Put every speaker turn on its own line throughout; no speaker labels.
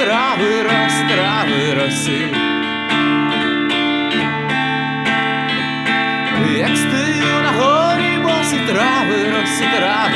трави, роз трави роси, як стою на горі, босі трави, роси трави.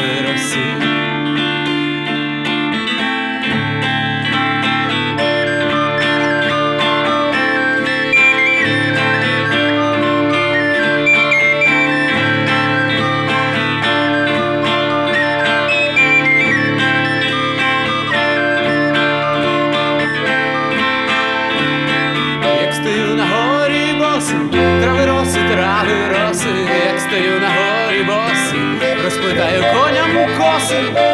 Стою на горі босі, розплетаю коням коси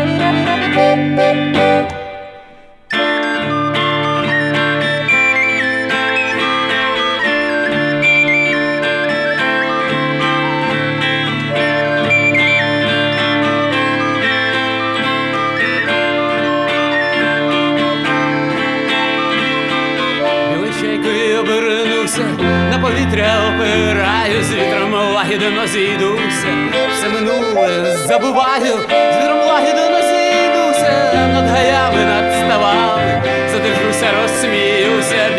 чайкою на повітря опираю, з вітром лагідно зійдуся, все минуле забуваю, з вітром лагідно зійдуся, над гаями над ставами, задержуся, розсміюся,